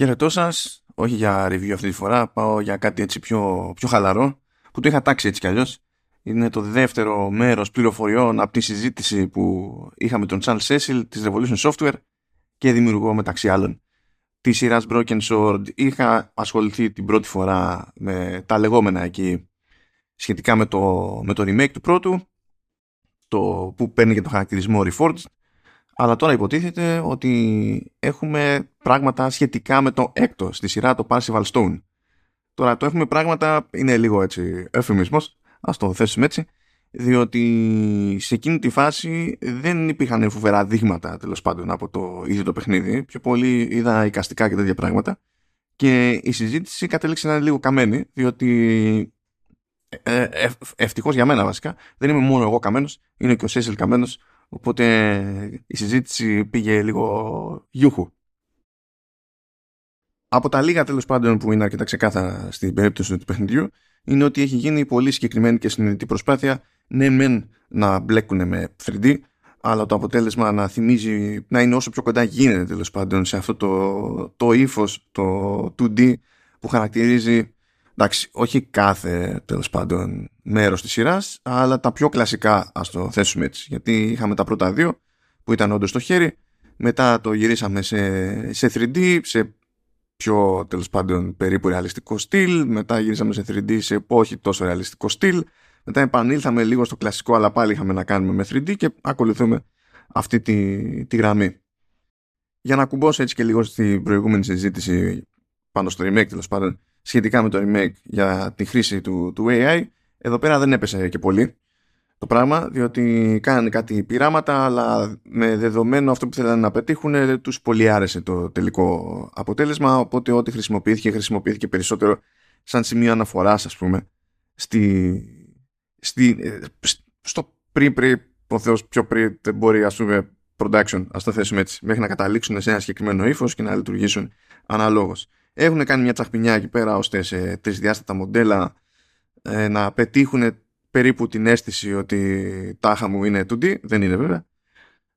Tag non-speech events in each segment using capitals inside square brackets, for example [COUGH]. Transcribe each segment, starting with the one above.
Χαιρετώ σα. Όχι για review αυτή τη φορά. Πάω για κάτι έτσι πιο, πιο χαλαρό που το είχα τάξει έτσι κι αλλιώς. Είναι το δεύτερο μέρος πληροφοριών από τη συζήτηση που είχαμε τον Charles Cecil της Revolution Software και δημιουργώ μεταξύ άλλων τη σειρά Broken Sword. Είχα ασχοληθεί την πρώτη φορά με τα λεγόμενα εκεί σχετικά με το, με το remake του πρώτου το που παίρνει και το χαρακτηρισμό Reforged αλλά τώρα υποτίθεται ότι έχουμε πράγματα σχετικά με το έκτο στη σειρά το Parsival Stone. Τώρα το έχουμε πράγματα, είναι λίγο έτσι εφημισμός, ας το θέσουμε έτσι, διότι σε εκείνη τη φάση δεν υπήρχαν φοβερά δείγματα τέλος πάντων από το ίδιο το παιχνίδι. Πιο πολύ είδα εικαστικά και τέτοια πράγματα. Και η συζήτηση κατέληξε να είναι λίγο καμένη, διότι ε, ε, ευτυχώς για μένα βασικά δεν είμαι μόνο εγώ καμένος, είναι και ο Σέσελ καμένος Οπότε η συζήτηση πήγε λίγο γιούχου. Από τα λίγα τέλος πάντων που είναι αρκετά ξεκάθαρα στην περίπτωση του παιχνιδιού είναι ότι έχει γίνει πολύ συγκεκριμένη και συνειδητή προσπάθεια ναι μεν να μπλέκουν με 3D αλλά το αποτέλεσμα να θυμίζει να είναι όσο πιο κοντά γίνεται τέλος πάντων σε αυτό το, το ύφος, το 2D που χαρακτηρίζει εντάξει, όχι κάθε τέλος πάντων μέρος της σειράς, αλλά τα πιο κλασικά, ας το θέσουμε έτσι. Γιατί είχαμε τα πρώτα δύο που ήταν όντως στο χέρι, μετά το γυρίσαμε σε, σε 3D, σε πιο τέλος πάντων περίπου ρεαλιστικό στυλ, μετά γυρίσαμε σε 3D σε όχι τόσο ρεαλιστικό στυλ, μετά επανήλθαμε λίγο στο κλασικό, αλλά πάλι είχαμε να κάνουμε με 3D και ακολουθούμε αυτή τη, τη γραμμή. Για να κουμπώσω έτσι και λίγο στην προηγούμενη συζήτηση πάνω στο remake τέλος πάντων σχετικά με το remake για τη χρήση του, του AI εδώ πέρα δεν έπεσε και πολύ το πράγμα διότι κάνανε κάτι πειράματα αλλά με δεδομένο αυτό που θέλανε να πετύχουν τους πολύ άρεσε το τελικό αποτέλεσμα οπότε ό,τι χρησιμοποιήθηκε χρησιμοποιήθηκε περισσότερο σαν σημείο αναφοράς ας πούμε στη, στη, ε, στο πριν πριν ο Θεός πιο πριν μπορεί ας πούμε production ας το θέσουμε έτσι μέχρι να καταλήξουν σε ένα συγκεκριμένο ύφος και να λειτουργήσουν αναλόγως έχουν κάνει μια τσαχπινιά εκεί πέρα ώστε σε τρισδιάστατα μοντέλα ε, να πετύχουν περίπου την αίσθηση ότι τάχα μου είναι 2D, δεν είναι βέβαια.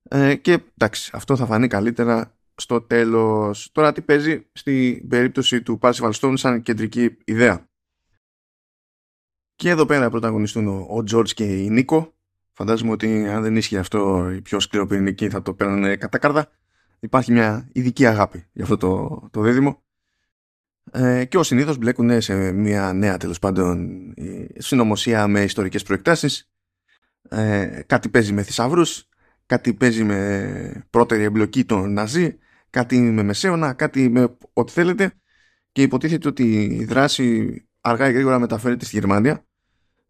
Ε, και εντάξει, αυτό θα φανεί καλύτερα στο τέλος. Τώρα τι παίζει στην περίπτωση του Parsival Stone σαν κεντρική ιδέα; Και εδώ πέρα πρωταγωνιστούν ο George και η Νίκο. Φαντάζομαι ότι αν δεν ίσχυε αυτό οι πιο σκληροπυρηνικοί θα το παίρνουν κατά κάρδα. Υπάρχει μια ειδική αγάπη για αυτό το, το δίδυμο. Ε, και ως συνήθως μπλέκουν σε μια νέα τέλος πάντων συνωμοσία με ιστορικές προεκτάσεις. Ε, κάτι παίζει με θησαυρούς, κάτι παίζει με πρώτερη εμπλοκή των Ναζί κάτι με μεσαίωνα, κάτι με ό,τι θέλετε. Και υποτίθεται ότι η δράση αργά ή γρήγορα μεταφέρεται στη Γερμανία.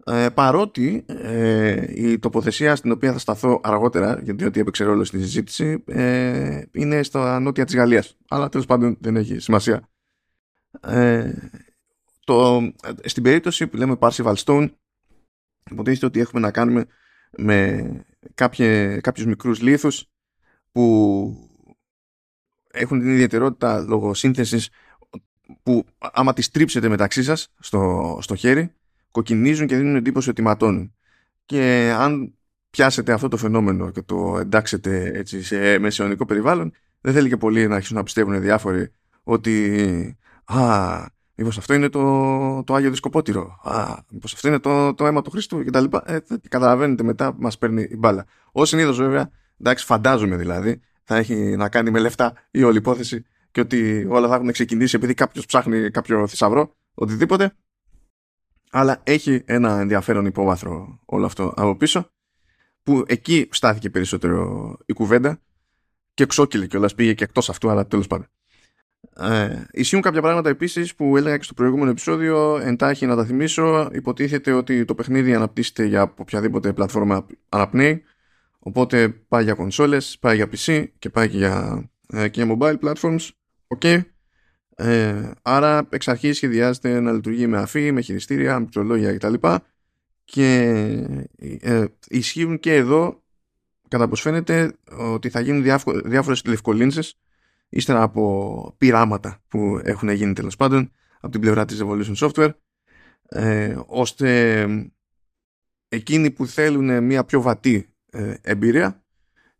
Ε, παρότι ε, η τοποθεσία στην οποία θα σταθώ αργότερα γιατί ό,τι έπαιξε ρόλο στη συζήτηση ε, είναι στα νότια της Γαλλίας. Αλλά τέλος πάντων δεν έχει σημασία ε, το, στην περίπτωση που λέμε Parsival Stone υποτίθεται ότι έχουμε να κάνουμε με κάποιε, κάποιους μικρούς λίθους που έχουν την ιδιαιτερότητα λόγω σύνθεσης που άμα τις τρίψετε μεταξύ σας στο, στο χέρι κοκκινίζουν και δίνουν εντύπωση ότι ματώνουν. Και αν πιάσετε αυτό το φαινόμενο και το εντάξετε έτσι σε μεσαιωνικό περιβάλλον δεν θέλει και πολύ να αρχίσουν να πιστεύουν διάφοροι ότι Α, μήπως αυτό είναι το, το Άγιο Δισκοπότηρο. Α, μήπως αυτό είναι το, το αίμα του Χριστού κτλ. Ε, καταλαβαίνετε μετά μας παίρνει η μπάλα. Ω συνήθως βέβαια, εντάξει, φαντάζομαι δηλαδή, θα έχει να κάνει με λεφτά η όλη υπόθεση και ότι όλα θα έχουν ξεκινήσει επειδή κάποιος ψάχνει κάποιο θησαυρό, οτιδήποτε. Αλλά έχει ένα ενδιαφέρον υπόβαθρο όλο αυτό από πίσω που εκεί στάθηκε περισσότερο η κουβέντα και ξόκυλε κιόλας πήγε και εκτός αυτού, αλλά τέλος πάντων. Ε, ισχύουν κάποια πράγματα επίσης που έλεγα και στο προηγούμενο επεισόδιο. Εντάχει να τα θυμίσω. Υποτίθεται ότι το παιχνίδι αναπτύσσεται για οποιαδήποτε πλατφόρμα αναπνέει. Οπότε πάει για κονσόλες, πάει για PC και πάει και για, ε, και για mobile platforms. Okay. Ε, άρα εξ αρχής σχεδιάζεται να λειτουργεί με αφή, με χειριστήρια, με πληκτρολόγια κτλ. Και ε, ισχύουν και εδώ, κατά πως φαίνεται, ότι θα γίνουν διάφορες διευκολύνσεις ύστερα από πειράματα που έχουν γίνει τέλος πάντων από την πλευρά της Evolution Software ε, ώστε εκείνοι που θέλουν μια πιο βατή ε, εμπειρία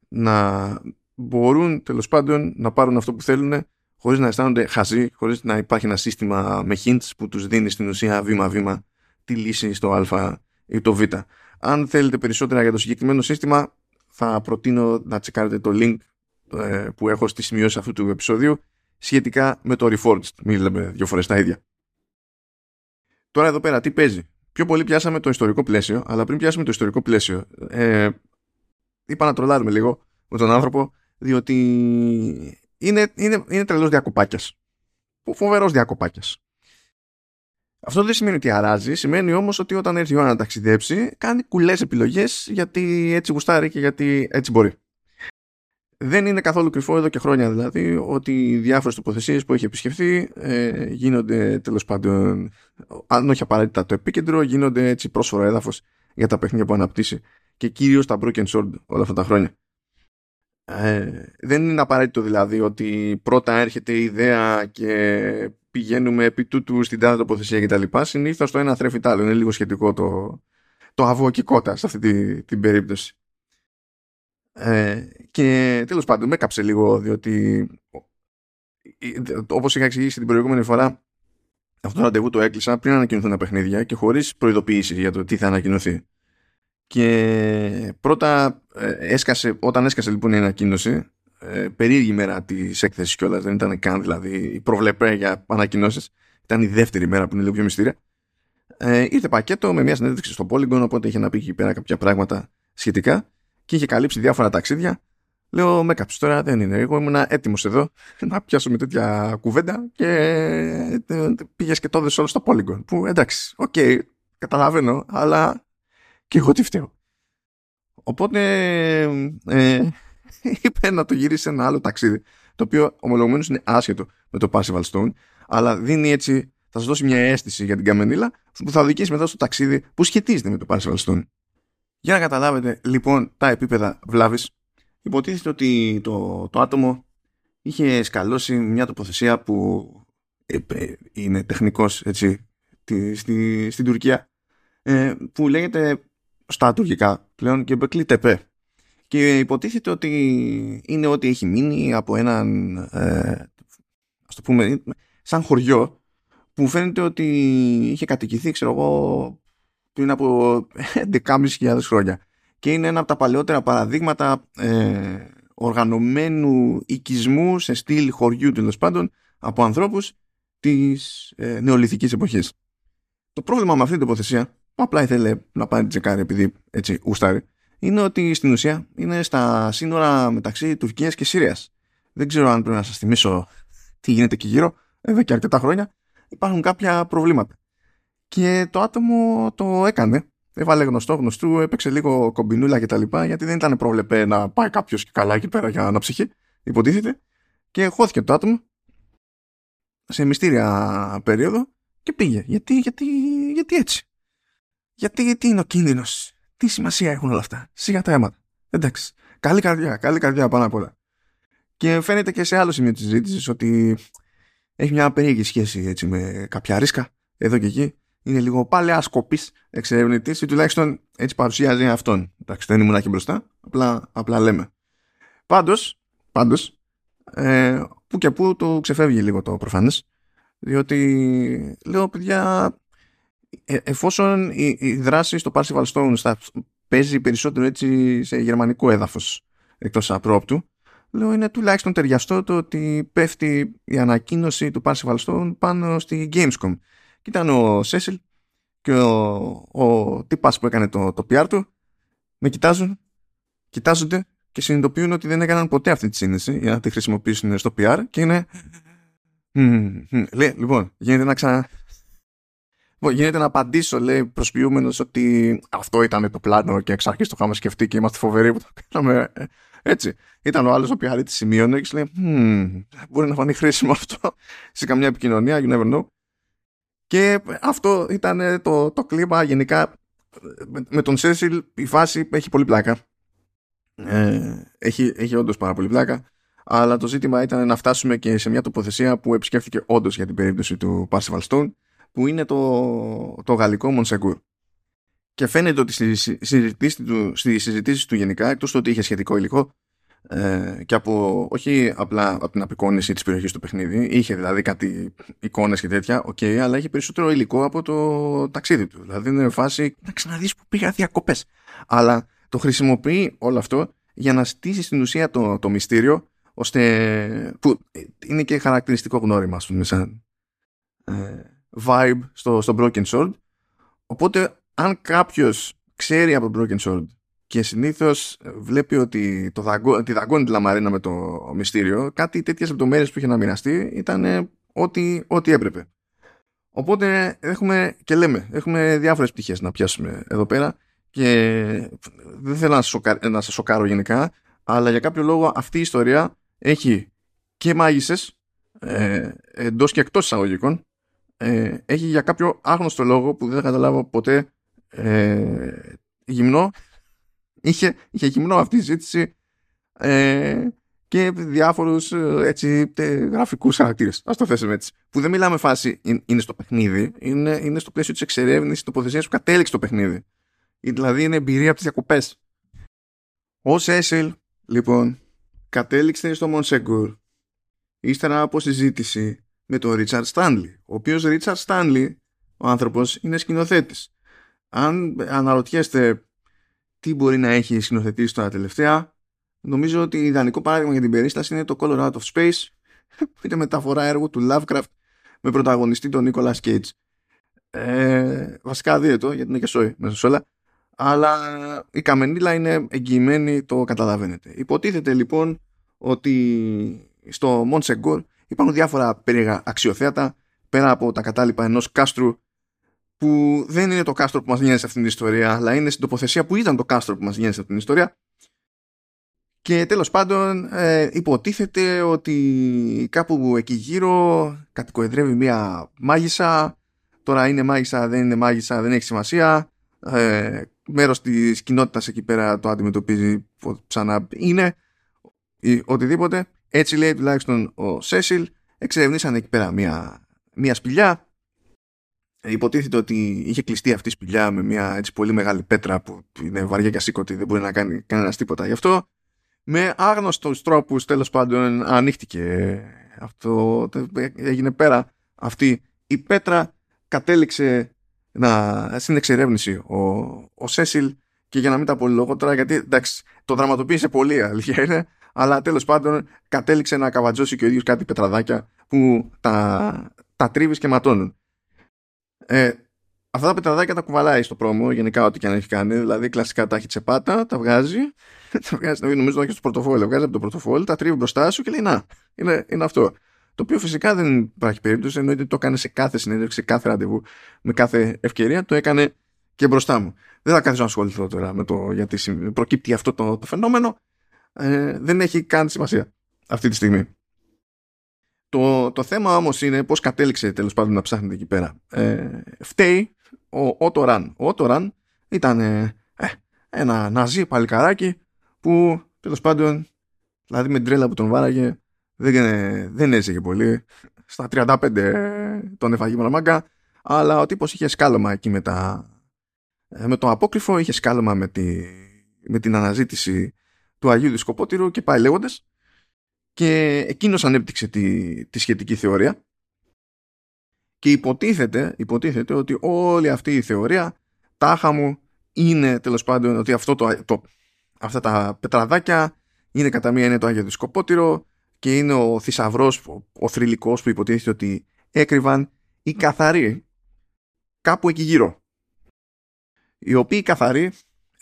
να μπορούν τέλος πάντων να πάρουν αυτό που θέλουν χωρίς να αισθάνονται χαζοί, χωρίς να υπάρχει ένα σύστημα με hints που τους δίνει στην ουσία βήμα-βήμα τη λύση στο α ή το β. Αν θέλετε περισσότερα για το συγκεκριμένο σύστημα, θα προτείνω να τσεκάρετε το link ε, που έχω στη σημειώση αυτού του επεισοδίου σχετικά με το Reforged. Μην λέμε δύο φορές τα ίδια. Τώρα εδώ πέρα τι παίζει; Πιο πολύ πιάσαμε το ιστορικό πλαίσιο, αλλά πριν πιάσουμε το ιστορικό πλαίσιο, ε, είπα να τρολάρουμε λίγο με τον άνθρωπο, διότι είναι, είναι, είναι τρελός διακοπάκιας. Φοβερός διακοπάκιας. Αυτό δεν σημαίνει ότι αράζει, σημαίνει όμως ότι όταν έρθει η ώρα να ταξιδέψει, κάνει κουλές επιλογές γιατί έτσι γουστάρει και γιατί έτσι μπορεί. Δεν είναι καθόλου κρυφό εδώ και χρόνια δηλαδή ότι οι διάφορες τοποθεσίες που έχει επισκεφθεί ε, γίνονται τέλος πάντων, αν όχι απαραίτητα το επίκεντρο, γίνονται έτσι πρόσφορο έδαφος για τα παιχνίδια που αναπτύσσει και κυρίως τα Broken Sword όλα αυτά τα χρόνια. Ε, δεν είναι απαραίτητο δηλαδή ότι πρώτα έρχεται η ιδέα και πηγαίνουμε επί τούτου στην τάδε τοποθεσία κτλ. Συνήθως το ένα θρέφει το άλλο. Είναι λίγο σχετικό το, το αβό και κότα σε αυτή την, την περίπτωση. Ε, και τέλος πάντων με έκαψε λίγο διότι όπως είχα εξηγήσει την προηγούμενη φορά αυτό το ραντεβού το έκλεισα πριν ανακοινωθούν τα παιχνίδια και χωρίς προειδοποίηση για το τι θα ανακοινωθεί. Και πρώτα ε, έσκασε, όταν έσκασε λοιπόν η ανακοίνωση, ε, περίεργη μέρα της έκθεσης κιόλας, δεν ήταν καν δηλαδή η προβλεπέ για ανακοινώσεις. Ήταν η δεύτερη μέρα που είναι λίγο πιο μυστήρια. Ε, ήρθε πακέτο με μια συνέντευξη στο Polygon, οπότε είχε να πει εκεί πέρα κάποια πράγματα σχετικά και είχε καλύψει διάφορα ταξίδια. Λέω, με κάψει τώρα, δεν είναι. Εγώ ήμουν έτοιμος εδώ [LAUGHS] να πιάσω με τέτοια κουβέντα και ε, πήγες και τότε όλο στο Polygon. Που εντάξει, ok, okay, καταλαβαίνω, αλλά και εγώ τι φταίω. Οπότε ε, [LAUGHS] είπε να το γυρίσει σε ένα άλλο ταξίδι, το οποίο ομολογουμένως είναι άσχετο με το Parsival Stone, αλλά δίνει έτσι, θα σα δώσει μια αίσθηση για την καμενίλα που θα οδηγήσει μετά στο ταξίδι που σχετίζεται με το Parsival Stone. Για να καταλάβετε λοιπόν τα επίπεδα βλάβης, υποτίθεται ότι το, το άτομο είχε σκαλώσει μια τοποθεσία που ε, ε, είναι τεχνικός έτσι, στη, στη, στην Τουρκία ε, που λέγεται στα τουρκικά πλέον και Μπεκλή Τεπέ. Και υποτίθεται ότι είναι ό,τι έχει μείνει από έναν, ε, ας το πούμε, σαν χωριό που φαίνεται ότι είχε κατοικηθεί, ξέρω εγώ, πριν από 11.500 χρόνια. Και είναι ένα από τα παλαιότερα παραδείγματα ε, οργανωμένου οικισμού σε στυλ χωριού τέλος πάντων από ανθρώπους της ε, νεολιθικής εποχής. Το πρόβλημα με αυτή την τοποθεσία που απλά ήθελε να πάρει τσεκάρι επειδή έτσι ουστάρει, είναι ότι στην ουσία είναι στα σύνορα μεταξύ Τουρκίας και Συρίας. Δεν ξέρω αν πρέπει να σας θυμίσω τι γίνεται εκεί γύρω, εδώ και αρκετά χρόνια υπάρχουν κάποια προβλήματα. Και το άτομο το έκανε, έβαλε γνωστό γνωστού, έπαιξε λίγο κομπινούλα και τα λοιπά, γιατί δεν ήταν πρόβλεπε να πάει κάποιος και καλά εκεί πέρα για να ψυχεί, υποτίθεται. Και χώθηκε το άτομο σε μυστήρια περίοδο και πήγε. Γιατί, γιατί, γιατί έτσι; Γιατί τι είναι ο κίνδυνος, τι σημασία έχουν όλα αυτά; Σιγά τα αίματα. Εντάξει. Καλή καρδιά, καλή καρδιά πάνω απ' όλα. Και φαίνεται και σε άλλο σημείο της συζήτησης ότι έχει μια περίεργη σχέση έτσι, με κάποια ρίσκα εδώ και εκεί. Είναι λίγο παλαιά σκοπή εξερευνητής ή τουλάχιστον έτσι παρουσιάζει αυτόν. Εντάξει, δεν ήμουν εκεί μπροστά, απλά, απλά λέμε. Πάντως, πάντως, ε, που και που το ξεφεύγει λίγο το προφανές. Διότι λέω, παιδιά, ε, εφόσον η, η, δράση στο Parsival Stone στα, παίζει περισσότερο έτσι σε γερμανικό έδαφος εκτός απρόπτου λέω είναι τουλάχιστον ταιριαστό το ότι πέφτει η ανακοίνωση του Parsival Stone πάνω στη Gamescom και ήταν ο Σέσιλ και ο, ο τύπας που έκανε το, το PR του με κοιτάζουν, κοιτάζονται και συνειδητοποιούν ότι δεν έκαναν ποτέ αυτή τη σύνδεση για να τη χρησιμοποιήσουν στο PR και είναι λέει, λοιπόν, γίνεται να ξανα Γίνεται να απαντήσω, λέει, προσποιούμενος ότι αυτό ήταν το πλάνο και εξ αρχής το είχαμε σκεφτεί και είμαστε φοβεροί που το κάναμε έτσι. Ήταν ο άλλος ο οποίο της σημείωνε και λέει, μπορεί να φανεί χρήσιμο αυτό σε καμιά επικοινωνία, you never know. Και αυτό ήταν το, το κλίμα γενικά. Με τον Cecil η φάση έχει πολύ πλάκα. Ε, έχει, έχει όντως πάρα πολύ πλάκα. Αλλά το ζήτημα ήταν να φτάσουμε και σε μια τοποθεσία που επισκέφθηκε όντως για την περίπτωση του Parzival's Stone που είναι το, το γαλλικό Μονσεγκούρ. Και φαίνεται ότι στις συζητήσεις του, στις συζητήσεις του γενικά, εκτός του ότι είχε σχετικό υλικό, ε, και από, όχι απλά από την απεικόνιση της περιοχής του παιχνίδι, είχε δηλαδή κάτι εικόνες και τέτοια, ok, okay, αλλά είχε περισσότερο υλικό από το ταξίδι του. Δηλαδή είναι φάση να ξαναδείς πού πήγα διακοπές. Αλλά το χρησιμοποιεί όλο αυτό για να στήσει στην ουσία το, το μυστήριο, ώστε που είναι και χαρακτηριστικό γνώριμα, ας πούμε, σαν ε, vibe στο, στο Broken Sword. Οπότε, αν κάποιος ξέρει από Broken Sword και συνήθως βλέπει ότι το δαγκώ, τη δαγκώνει τη λαμαρίνα με το μυστήριο, κάτι τέτοιες λεπτομέρειες που είχε να μοιραστεί ήταν ό,τι, ό,τι έπρεπε. Οπότε έχουμε και λέμε, έχουμε διάφορες πτυχές να πιάσουμε εδώ πέρα και δεν θέλω να σας, σοκάρω, να σας σοκάρω γενικά, αλλά για κάποιο λόγο αυτή η ιστορία έχει και μάγισσες ε, εντός και εκτός εισαγωγικών ε, έχει για κάποιο άγνωστο λόγο που δεν θα καταλάβω ποτέ ε, γυμνό είχε, είχε γυμνό αυτή η ζήτηση ε, και διάφορους ε, έτσι τε, γραφικούς χαρακτήρες. Ας το θέσουμε έτσι. Που δεν μιλάμε φάση είναι στο παιχνίδι είναι, είναι στο πλαίσιο της εξερεύνησης τοποθεσίας που κατέληξε το παιχνίδι. Δηλαδή είναι εμπειρία από τις διακοπές. Ο Σέσιλ λοιπόν κατέληξε στο Μονσέγκουρ ύστερα από συζήτηση με τον Ρίτσαρντ Στάνλι ο οποίος Ρίτσαρντ Στάνλι ο άνθρωπος είναι σκηνοθέτης. Αν αναρωτιέστε τι μπορεί να έχει σκηνοθετήσει τώρα τελευταία, νομίζω ότι ιδανικό παράδειγμα για την περίσταση είναι το Color Out of Space, που [LAUGHS] είναι μεταφορά έργου του Lovecraft με πρωταγωνιστή τον Nicolas Cage. Ε, βασικά δείτε γιατί είναι και σόι μέσα σε όλα. Αλλά η καμενίλα είναι εγγυημένη, το καταλαβαίνετε. Υποτίθεται λοιπόν ότι στο Montsegor υπάρχουν διάφορα περίεργα αξιοθέατα πέρα από τα κατάλοιπα ενός κάστρου που δεν είναι το κάστρο που μας νοιάζει σε αυτήν την ιστορία, αλλά είναι στην τοποθεσία που ήταν το κάστρο που μας νοιάζει σε αυτήν την ιστορία. Και τέλος πάντων ε, υποτίθεται ότι κάπου εκεί γύρω κατοικοεδρεύει μία μάγισσα, τώρα είναι μάγισσα, δεν είναι μάγισσα, δεν έχει σημασία, ε, μέρος της κοινότητας εκεί πέρα το αντιμετωπίζει ξανά είναι ή οτιδήποτε. Έτσι λέει τουλάχιστον ο Σέσιλ, εξερευνήσαν εκεί πέρα μία, μία σπηλιά, υποτίθεται ότι είχε κλειστεί αυτή η σπηλιά με μια έτσι πολύ μεγάλη πέτρα που είναι βαριά και ασήκωτη, δεν μπορεί να κάνει κανένας τίποτα γι' αυτό. Με άγνωστους τρόπους τέλος πάντων ανοίχτηκε αυτό, έγινε πέρα αυτή η πέτρα, κατέληξε να, στην εξερεύνηση ο, ο Σέσιλ και για να μην τα πολυλογώ τώρα γιατί εντάξει το δραματοποίησε πολύ αλήθεια είναι αλλά τέλος πάντων κατέληξε να καβατζώσει και ο ίδιος κάτι πετραδάκια που τα, τα τρίβεις και ματώνουν. Ε, αυτά τα πετραδάκια τα κουβαλάει στο πρόμο, γενικά ό,τι και αν έχει κάνει. Δηλαδή, κλασικά τα έχει τσεπάτα, τα βγάζει. [LAUGHS] τα βγάζει, νομίζω να έχει στο πορτοφόλι. Βγάζει από το πορτοφόλι, τα τρίβει μπροστά σου και λέει Να, είναι, είναι αυτό. Το οποίο φυσικά δεν υπάρχει περίπτωση, εννοείται το έκανε σε κάθε συνέντευξη, σε κάθε ραντεβού, με κάθε ευκαιρία, το έκανε και μπροστά μου. Δεν θα κάθεσαι να ασχοληθώ τώρα με το γιατί προκύπτει αυτό το, το φαινόμενο. Ε, δεν έχει καν σημασία αυτή τη στιγμή. Το, το θέμα όμως είναι πώς κατέληξε τέλος πάντων να ψάχνετε εκεί πέρα. Ε, φταίει ο Ότο Ραν. Ο Ότο Ραν ήταν ε, ε, ένα ναζί παλικαράκι που τέλος πάντων, δηλαδή με την τρέλα που τον βάραγε, δεν, δεν έζηγε πολύ. Στα 35 τον έφαγε μαγκα, αλλά ο τύπος είχε σκάλωμα εκεί με, τα, ε, με το απόκριφο, είχε σκάλωμα με, τη, με την αναζήτηση του Αγίου Δισκοπότηρου και πάει λέγοντας και εκείνος ανέπτυξε τη, τη σχετική θεωρία και υποτίθεται, υποτίθεται ότι όλη αυτή η θεωρία τάχα μου είναι τέλος πάντων ότι αυτό το, το, αυτά τα πετραδάκια είναι κατά μία είναι το Άγιο Δισκοπότηρο και είναι ο θησαυρός, ο, ο θρηλυκός που υποτίθεται ότι έκρυβαν οι καθαροί κάπου εκεί γύρω. Οι οποίοι καθαροί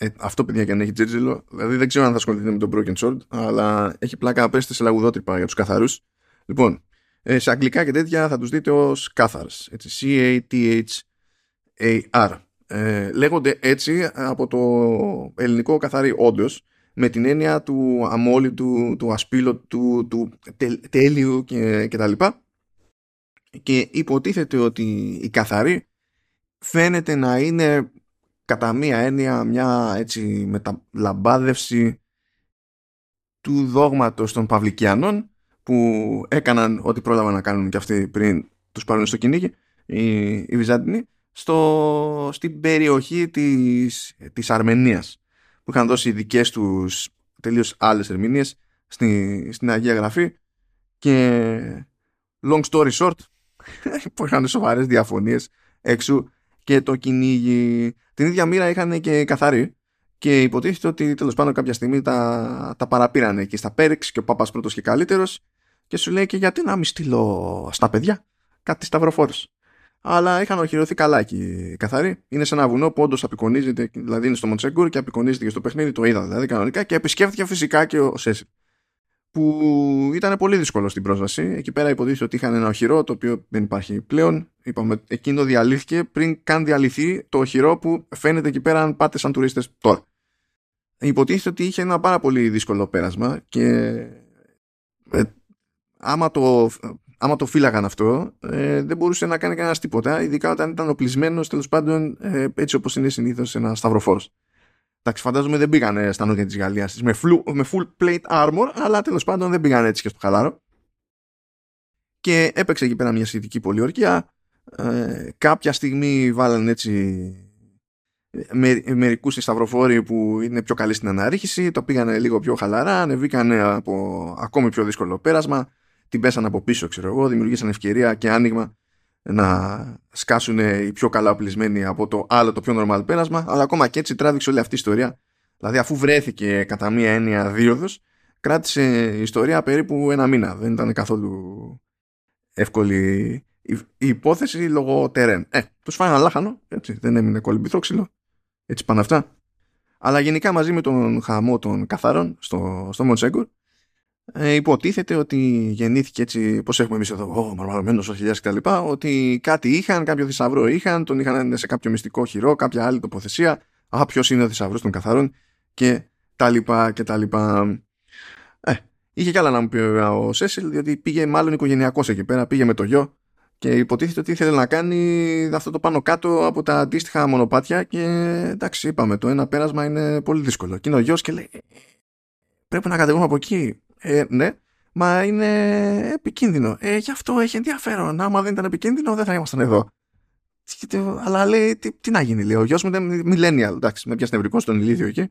ε, αυτό παιδιά και αν έχει τζέρτζελο, δηλαδή δεν ξέρω αν θα ασχοληθείτε με τον Broken Sword, αλλά έχει πλάκα να πέσετε σε λαγουδότρυπα για τους καθαρούς. Λοιπόν, ε, σε αγγλικά και τέτοια θα τους δείτε ως καθαρς. C-A-T-H-A-R. Ε, λέγονται έτσι από το ελληνικό καθαρή όντως, με την έννοια του αμόλυτου, του ασπίλωτου, του, του τέλειου και, και τα λοιπά. Και υποτίθεται ότι η καθαρή φαίνεται να είναι κατά μία έννοια μια έτσι μεταλαμπάδευση του δόγματος των Παυλικιανών που έκαναν ό,τι πρόλαβαν να κάνουν και αυτοί πριν τους πάρουν στο κυνήγι οι, οι Βυζάντινοι στο, στην περιοχή της, της Αρμενίας που είχαν δώσει δικές τους τελείως άλλες ερμηνείες στη, στην Αγία Γραφή και long story short [LAUGHS] που είχαν σοβαρές διαφωνίες έξω και το κυνήγι την ίδια μοίρα είχαν και καθαροί και υποτίθεται ότι τέλος πάντων κάποια στιγμή τα, τα παραπήρανε εκεί στα Πέριξ και ο Πάπας πρώτος και καλύτερος και σου λέει και γιατί να μην στείλω στα παιδιά κάτι σταυροφόρους αλλά είχαν οχυρωθεί καλά εκεί καθαροί. Είναι σε ένα βουνό που όντως απεικονίζεται, δηλαδή είναι στο Μοντσέγκουρ και απεικονίζεται και στο παιχνίδι, το είδα δηλαδή κανονικά και επισκέφθηκε φυσικά και ο Σέσι. Που ήταν πολύ δύσκολο στην πρόσβαση. Εκεί πέρα υποτίθεται ότι είχαν ένα οχυρό το οποίο δεν υπάρχει πλέον. Είπαμε, εκείνο διαλύθηκε πριν καν διαλυθεί το οχυρό που φαίνεται εκεί πέρα αν πάτε σαν τουρίστες τώρα. Υποτίθεται ότι είχε ένα πάρα πολύ δύσκολο πέρασμα και ε, άμα το άμα το φύλαγαν αυτό, ε, δεν μπορούσε να κάνει κανένας τίποτα, ειδικά όταν ήταν οπλισμένος τέλος πάντων ε, έτσι όπως είναι συνήθως ένα σταυροφόρος. Εντάξει, φαντάζομαι δεν πήγανε στα νότια της Γαλλίας με, με full plate armor, αλλά τέλος πάντων δεν πήγαν έτσι και στο χαλάρο. Και έπαιξε εκεί πέρα μια σχετική πολιορκία. Ε, κάποια στιγμή βάλανε έτσι με, μερικούς σταυροφόροι που είναι πιο καλοί στην αναρρίχηση, το πήγανε λίγο πιο χαλαρά, ανεβήκανε από ακόμη πιο δύσκολο πέρασμα την πέσανε από πίσω, ξέρω εγώ, δημιουργήσαν ευκαιρία και άνοιγμα να σκάσουν οι πιο καλά οπλισμένοι από το άλλο το πιο normal πέρασμα, αλλά ακόμα και έτσι τράβηξε όλη αυτή η ιστορία. Δηλαδή, αφού βρέθηκε κατά μία έννοια δίωδο, κράτησε η ιστορία περίπου ένα μήνα. Δεν ήταν καθόλου εύκολη η υπόθεση λόγω τερέν. Ε, τους φάνε λάχανο, έτσι, δεν έμεινε κολυμπηθρό ξύλο. Έτσι πάνε αυτά. Αλλά γενικά μαζί με τον χαμό των καθαρών στο, στο Μοντσέγκουρ, ε, υποτίθεται ότι γεννήθηκε έτσι, πώς έχουμε εμείς εδώ, ο μαρμαρωμένος ο χιλιάς κτλ. Ότι κάτι είχαν, κάποιο θησαυρό είχαν, τον είχαν σε κάποιο μυστικό χειρό, κάποια άλλη τοποθεσία. Α, ποιος είναι ο θησαυρός των καθαρών και τα λοιπά και τα λοιπά. Ε, είχε κι άλλα να μου πει ο Σέσιλ, διότι πήγε μάλλον οικογενειακός εκεί πέρα, πήγε με το γιο και υποτίθεται ότι ήθελε να κάνει αυτό το πάνω κάτω από τα αντίστοιχα μονοπάτια και εντάξει είπαμε το ένα πέρασμα είναι πολύ δύσκολο. Και είναι ο γιος και λέει πρέπει να κατεβούμε από εκεί ε, ναι, μα είναι επικίνδυνο. Ε, γι' αυτό έχει ενδιαφέρον. Άμα δεν ήταν επικίνδυνο, δεν θα ήμασταν εδώ. Αλλά λέει, τι, τι να γίνει, λέει. Ο γιος μου είναι millennial. Εντάξει, με πιάσει νευρικό στον ηλίδιο εκεί.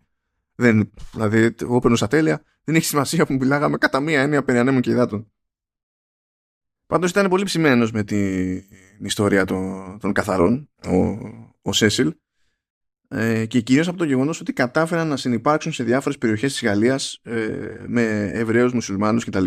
Δεν, δηλαδή, εγώ περνούσα τέλεια. Δεν έχει σημασία που μιλάγαμε κατά μία έννοια περί ανέμων και υδάτων. Πάντως ήταν πολύ ψημένος με την ιστορία των, των καθαρών, ο, ο Σέσιλ ε, και κυρίως από το γεγονός ότι κατάφεραν να συνεπάρξουν σε διάφορες περιοχές της Γαλλίας ε, με Εβραίους, Μουσουλμάνους κτλ.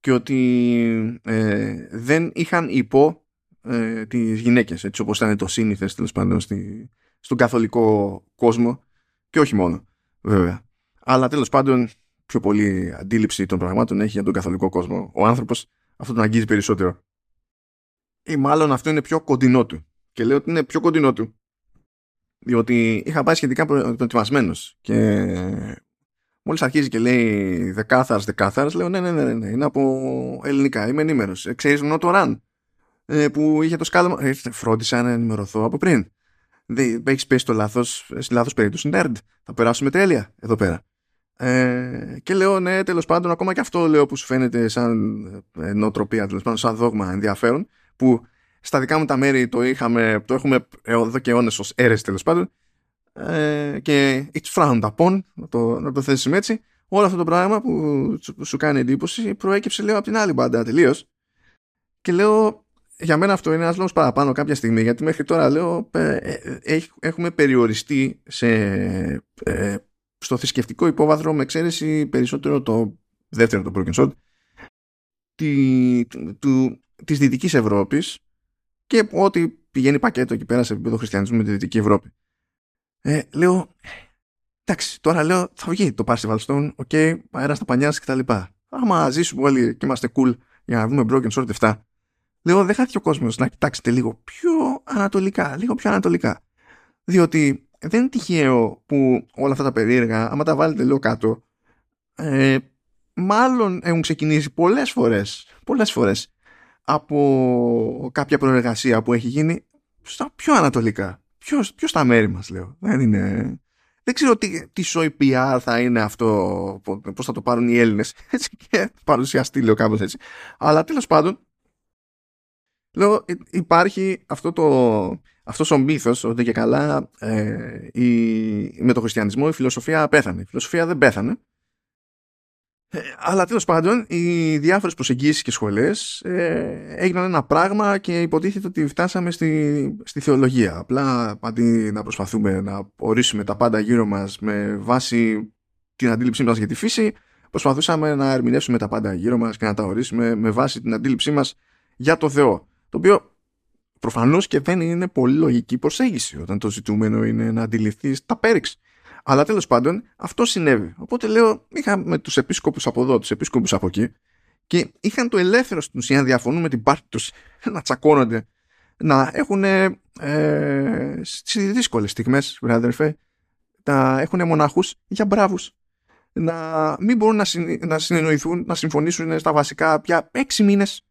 Και ότι ε, δεν είχαν υπό ε, τις γυναίκες, έτσι όπως ήταν το σύνηθες τέλος πάντων στη, στον καθολικό κόσμο και όχι μόνο βέβαια. Αλλά τέλος πάντων πιο πολύ αντίληψη των πραγμάτων έχει για τον καθολικό κόσμο. Ο άνθρωπος αυτό τον αγγίζει περισσότερο. Ή μάλλον αυτό είναι πιο κοντινό του. Και λέω ότι είναι πιο κοντινό του διότι είχα πάει σχετικά προετοιμασμένος και μόλις αρχίζει και λέει δεκάθαρς, δεκάθαρς, λέω ναι, ναι, ναι, ναι, ναι, είναι από ελληνικά, είμαι ενήμερος. Ε, Ξέρεις μόνο το ραν ε, που είχε το σκάλωμα. Ε, φρόντισα να ενημερωθώ από πριν. Δεν έχεις πέσει το λάθος, στη λάθος περίπτωση nerd. Θα περάσουμε τέλεια εδώ πέρα. Ε, και λέω ναι, τέλος πάντων, ακόμα και αυτό λέω που σου φαίνεται σαν ε, νοοτροπία, τέλος πάντων, σαν δόγμα ενδιαφέρον, που στα δικά μου τα μέρη το, είχαμε, το έχουμε εδώ και αιώνες ως αίρεση τέλος πάντων ε, και it's frowned upon να το, να το θέσουμε έτσι όλο αυτό το πράγμα που σου κάνει εντύπωση προέκυψε λέω από την άλλη μπάντα τελείως. και λέω για μένα αυτό είναι ένας λόγος παραπάνω κάποια στιγμή γιατί μέχρι τώρα λέω ε, ε, έχουμε περιοριστεί σε, ε, στο θρησκευτικό υπόβαθρο με εξαίρεση περισσότερο το δεύτερο το Broken Sword τη, του, της Δυτικής Ευρώπης και ό,τι πηγαίνει πακέτο εκεί πέρα σε επίπεδο χριστιανισμού με τη Δυτική Ευρώπη. Ε, λέω, εντάξει, τώρα λέω θα βγει το Parzival's Stone, ok, okay, αέρας στα πανιά κτλ. Άμα ζήσουμε όλοι και είμαστε cool για να δούμε Broken Sword 7, λέω δεν χάθηκε ο κόσμος να κοιτάξετε λίγο πιο ανατολικά, λίγο πιο ανατολικά. Διότι δεν είναι τυχαίο που όλα αυτά τα περίεργα, άμα τα βάλετε λίγο κάτω, ε, μάλλον έχουν ξεκινήσει πολλές φορές, πολλές φορές από κάποια προεργασία που έχει γίνει στα πιο ανατολικά. Ποιος, ποιος στα μέρη μας λέω. Δεν είναι... Δεν ξέρω τι, τι PR θα είναι αυτό, πώς θα το πάρουν οι Έλληνες [LAUGHS] έτσι και παρουσιαστεί λέω κάπως έτσι. Αλλά τέλος πάντων, λέω υπάρχει αυτό το, αυτός ο μύθος ότι και καλά ε, η, με το χριστιανισμό η φιλοσοφία πέθανε. Η φιλοσοφία δεν πέθανε. Ε, αλλά τέλος πάντων οι διάφορες προσεγγίσεις και σχολές ε, έγιναν ένα πράγμα και υποτίθεται ότι φτάσαμε στη, στη θεολογία. Απλά αντί να προσπαθούμε να ορίσουμε τα πάντα γύρω μας με βάση την αντίληψή μας για τη φύση προσπαθούσαμε να ερμηνεύσουμε τα πάντα γύρω μας και να τα ορίσουμε με βάση την αντίληψή μας για το Θεό. Το οποίο προφανώς και δεν είναι πολύ λογική προσέγγιση όταν το ζητούμενο είναι να αντιληφθεί τα πέριξ. Αλλά τέλος πάντων αυτό συνέβη. Οπότε λέω είχαμε τους επίσκοπους από εδώ, τους επίσκοπους από εκεί και είχαν το ελεύθερο στην ουσία να διαφωνούν με την πάρτη τους, να τσακώνονται, να έχουν ε, στις δύσκολες στιγμές, αδερφέ, να έχουν μοναχούς για μπράβους να μην μπορούν να, να συνεννοηθούν, να συμφωνήσουν στα βασικά πια έξι μήνες.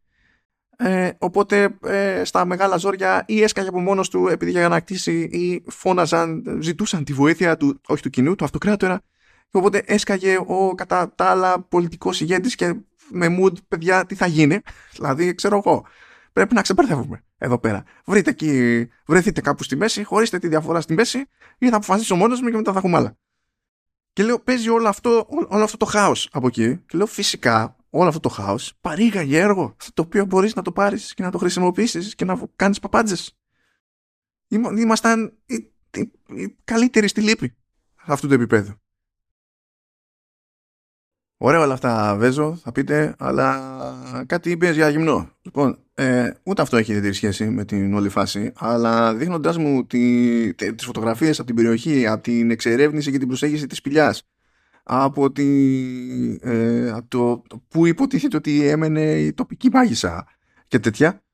Ε, οπότε ε, στα μεγάλα ζόρια ή έσκαγε από μόνος του επειδή για να κτίσει ή φώναζαν, ζητούσαν τη βοήθεια του, όχι του κοινού, του αυτοκράτορα. Και οπότε έσκαγε ο κατά τα άλλα πολιτικός ηγέτης και με mood, παιδιά, τι θα γίνει. [LAUGHS] Δηλαδή, ξέρω εγώ, πρέπει να ξεπερδεύουμε εδώ πέρα. Βρείτε εκεί, βρεθείτε κάπου στη μέση, χωρίστε τη διαφορά στη μέση ή θα αποφασίσω μόνος μου και μετά θα έχουμε άλλα. Και λέω, παίζει όλο αυτό, όλο αυτό το χάος από εκεί. Και λέω, φυσικά, όλο αυτό το χάος παρήγαγε έργο το οποίο μπορείς να το πάρεις και να το χρησιμοποιήσεις και να κάνεις παπάντζες. Ήμασταν οι, οι, οι καλύτεροι στη λύπη αυτού του επίπεδου. Ωραία όλα αυτά Βέζο θα πείτε αλλά κάτι είπες για γυμνό λοιπόν ε, ούτε αυτό έχει ιδιαίτερη σχέση με την όλη φάση αλλά δείχνοντάς μου τη, τις φωτογραφίες από την περιοχή από την εξερεύνηση και την προσέγγιση της σπηλιάς από, τη, ε, από το που υποτίθεται ότι έμενε η τοπική μάγισσα και τέτοια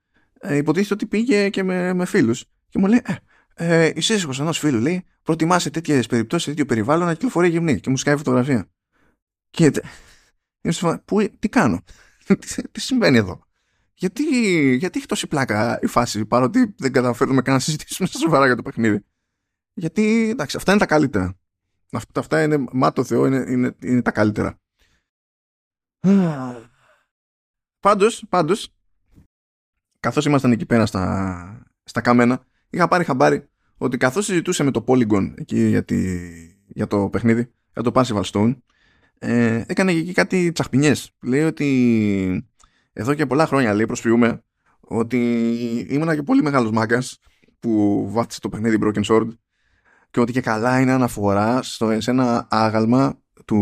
ε, υποτίθεται ότι πήγε και με, με φίλους και μου λέει ε, ε, η σύζυγος ενός φίλου λέει προτιμά σε τέτοιες περιπτώσεις σε τέτοιο περιβάλλον να κυκλοφορεί γυμνή και μου σκάει φωτογραφία και που, τι κάνω, [LAUGHS] τι συμβαίνει εδώ; Γιατί, γιατί έχει τόση πλάκα η φάση, παρότι δεν καταφέρουμε καν να συζητήσουμε στα σοβαρά για το παιχνίδι; Γιατί, εντάξει, αυτά είναι τα καλύτερα. Αυτά, αυτά είναι, μα το Θεό, είναι, είναι, είναι τα καλύτερα. πάντως, πάντως, καθώς ήμασταν εκεί πέρα στα, στα κάμενα, είχα πάρει χαμπάρι ότι καθώς συζητούσε με το Polygon εκεί για, για το παιχνίδι, για το Passive Stone, ε, έκανε και εκεί κάτι τσαχπινιές. Λέει ότι εδώ και πολλά χρόνια λέει προσποιούμε ότι ήμουνα και πολύ μεγάλος μάγκας που βάθησε το παιχνίδι Broken Sword και ότι και καλά είναι αναφορά στο, σε ένα άγαλμα του,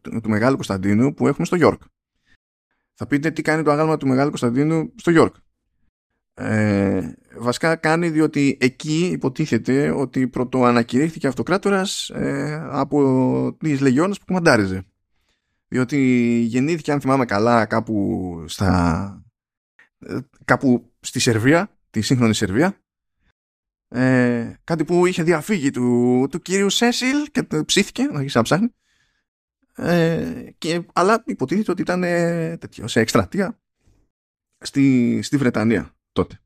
του, του Μεγάλου Κωνσταντίνου που έχουμε στο York. Θα πείτε τι κάνει το άγαλμα του Μεγάλου Κωνσταντίνου στο York. Ε, βασικά κάνει διότι εκεί υποτίθεται ότι πρωτοανακηρύχθηκε αυτοκράτορας ε, από τις λεγιώνες που κουμαντάριζε διότι γεννήθηκε αν θυμάμαι καλά κάπου στα ε, κάπου στη Σερβία τη σύγχρονη Σερβία ε, κάτι που είχε διαφύγει του, του κύριου Σέσιλ και ψήθηκε να αρχίσει να ψάχνει ε, και, αλλά υποτίθεται ότι ήταν τέτοιο, σε εκστρατεία στη, στη Βρετανία τότε.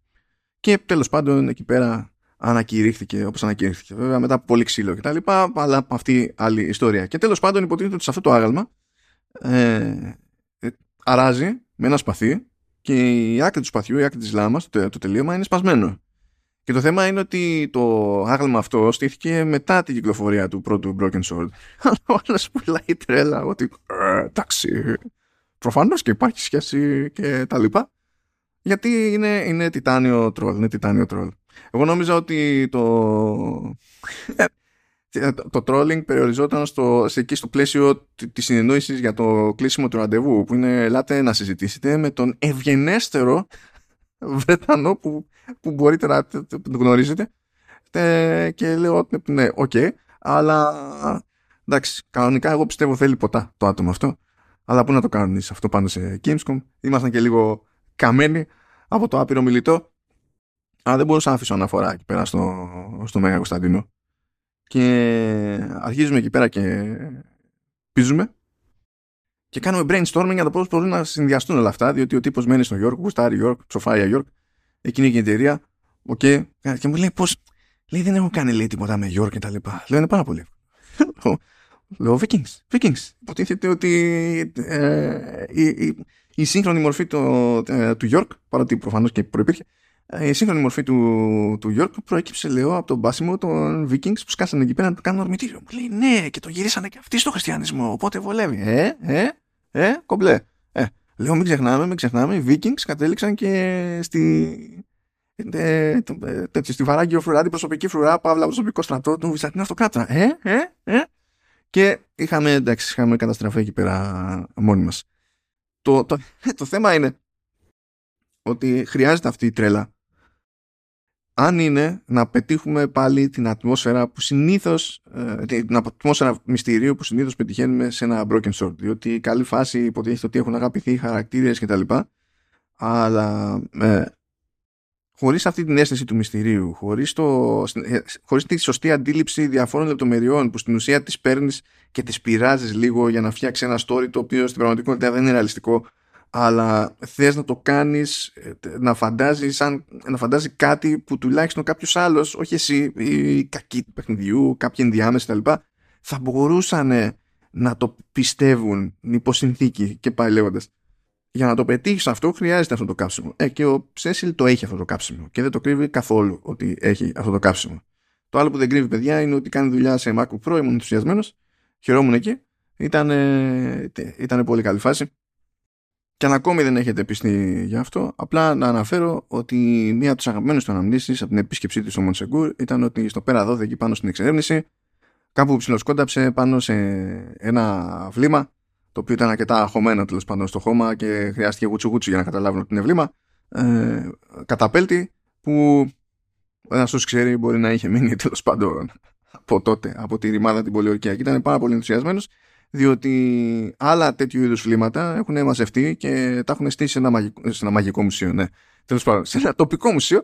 Και τέλος πάντων εκεί πέρα ανακηρύχθηκε όπως ανακηρύχθηκε. Βέβαια μετά από πολύ ξύλο και τα λοιπά, αλλά αυτή άλλη ιστορία. Και τέλος πάντων υποτίθεται ότι σε αυτό το άγαλμα ε, ε, αράζει με ένα σπαθί και η άκρη του σπαθιού, η άκρη της λάμας, το, το τελείωμα είναι σπασμένο. Και το θέμα είναι ότι το άγαλμα αυτό στήθηκε μετά την κυκλοφορία του πρώτου Broken Sword. [LAUGHS] Αλλά ο άλλος πουλάει τρέλα ότι «Ε, εντάξει, προφανώς και υπάρχει σχέση και τα λοιπά. Γιατί είναι, είναι τιτάνιο τρολ. Είναι τιτάνιο τρολ. Εγώ νόμιζα ότι το, ε, το, το trolling περιοριζόταν στο, σε εκεί στο πλαίσιο της συνεννόησης για το κλείσιμο του ραντεβού που είναι ελάτε να συζητήσετε με τον ευγενέστερο Βρετανό που, που μπορείτε να γνωρίζετε. Και λέω ναι, ok, okay, αλλά εντάξει, κανονικά εγώ πιστεύω θέλει ποτά το άτομο αυτό. Αλλά πού να το κάνουν αυτό πάνω σε Gamescom. Ήμασταν και λίγο καμένοι από το άπειρο μιλητό. Αλλά δεν μπορούσα να αφήσω αναφορά εκεί πέρα στο, στο Μέγα Κωνσταντίνο. Και αρχίζουμε εκεί πέρα και πήζουμε και κάνουμε brainstorming για το πώς μπορούν να συνδυαστούν όλα αυτά. Διότι ο τύπος μένει στο York, γουστάρει York, ψοφάει για York, εκεί είναι η εταιρεία. Ok, okay. και μου λέει πώς. Λέει δεν έχω κάνει λέει τίποτα με York και τα λοιπά. Λέω είναι πάρα πολύ [LAUGHS] Λέω Vikings. Vikings. Υποτίθεται ότι ε, η, η σύγχρονη μορφή το, ε, του York, παρότι προφανώς και προπήρχε, Ε, η σύγχρονη μορφή του, του York προέκυψε, λέω, από τον μπάσιμο των Vikings που σκάσανε εκεί πέρα να το κάνουν ορμητήριο. Μου λέει ναι, και το γυρίσανε και αυτοί στο χριστιανισμό. Οπότε βολεύει. Ε, ε, ε, κομπλέ. Ε, λέω, μην ξεχνάμε, μην ξεχνάμε. Οι Vikings κατέληξαν και στη. Ε, ε, στη βαράγγιο φρουρά, την προσωπική φρουρά, παύλα προσωπικό στρατό του Βυζαντινού Αυτοκράτορα. Ε, ε, ε. Και είχαμε, εντάξει, είχαμε καταστραφεί εκεί πέρα μόνοι μας. Το, το, [LAUGHS] το θέμα είναι ότι χρειάζεται αυτή η τρέλα αν είναι να πετύχουμε πάλι την ατμόσφαιρα που συνήθως ε, την ατμόσφαιρα μυστηρίου που συνήθως πετυχαίνουμε σε ένα Broken Sword. Διότι η καλή φάση υποτίθεται ότι έχουν αγαπηθεί οι χαρακτήρες και τα λοιπά. Αλλά ε, χωρίς αυτή την αίσθηση του μυστηρίου χωρίς, το, ε, χωρίς τη σωστή αντίληψη διαφόρων λεπτομεριών που στην ουσία τις παίρνεις και τις πειράζεις λίγο για να φτιάξεις ένα story το οποίο στην πραγματικότητα δεν είναι ρεαλιστικό αλλά θες να το κάνεις να φαντάζει, σαν, να φαντάζει κάτι που τουλάχιστον κάποιος άλλος όχι εσύ, η κακή του παιχνιδιού κάποιοι ενδιάμεση κτλ θα μπορούσαν να το πιστεύουν υπό συνθήκη και πάλι λέγοντας για να το πετύχεις αυτό χρειάζεται αυτό το κάψιμο ε, και ο Σέσιλ το έχει αυτό το κάψιμο και δεν το κρύβει καθόλου ότι έχει αυτό το κάψιμο. Το άλλο που δεν κρύβει παιδιά είναι ότι κάνει δουλειά σε MacBook Pro ήμουν ενθουσιασμένος χαιρόμουν εκεί. Ήταν, ήταν πολύ καλή φάση και αν ακόμη δεν έχετε πιστεί για αυτό, απλά να αναφέρω ότι μία από τις αγαπημένες του αναμνήσεις από την επίσκεψή του στο Μονσεγκούρ ήταν ότι στο πέρα 12 εκεί πάνω στην εξερεύνηση, κάπου ψιλοσκόνταψε πάνω σε ένα βλήμα, το οποίο ήταν αρκετά χωμένο τέλος πάντων στο χώμα και χρειάστηκε γουτσου γουτσου για να καταλάβουν ότι είναι βλήμα. Ε, καταπέλτη που ένας του ξέρει μπορεί να είχε μείνει τέλος πάντων από τότε, από τη ρημάδα την πολιορκία. Και ήταν πάρα πολύ ενθουσιασμένος διότι άλλα τέτοιου είδους βλήματα έχουν μαζευτεί και τα έχουν στήσει σε ένα μαγικό, σε ένα μαγικό μουσείο, ναι. Τέλος πάντων, σε ένα τοπικό μουσείο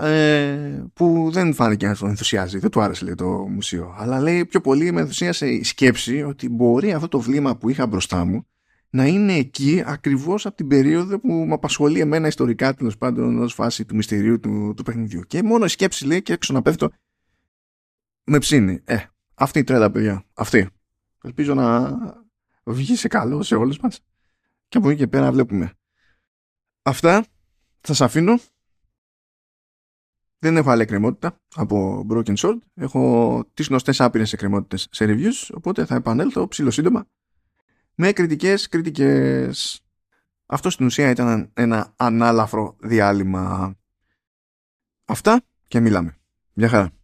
ε, που δεν φάνηκε να τον ενθουσιάζει, δεν του άρεσε λέει, το μουσείο. Αλλά λέει πιο πολύ με ενθουσίασε η σκέψη ότι μπορεί αυτό το βλήμα που είχα μπροστά μου να είναι εκεί ακριβώς από την περίοδο που με απασχολεί εμένα ιστορικά τέλος πάντων ως φάση του μυστηρίου του, του παιχνιδιού. Και μόνο η σκέψη λέει και έξω να πέφτω με ψήνει. Ε, αυτή η τρέλα, παιδιά. Αυτή. Ελπίζω να βγει σε καλό σε όλους μας. Και από εκεί και πέρα βλέπουμε. Αυτά θα σας αφήνω. Δεν έχω άλλη εκκρεμότητα από Broken Sword. Έχω τις γνωστές άπειρες εκκρεμότητες σε reviews, οπότε θα επανέλθω ψηλοσύντομα με κριτικές κριτικές. Αυτό στην ουσία ήταν ένα ανάλαφρο διάλειμμα. Αυτά και μιλάμε. Γεια χαρά.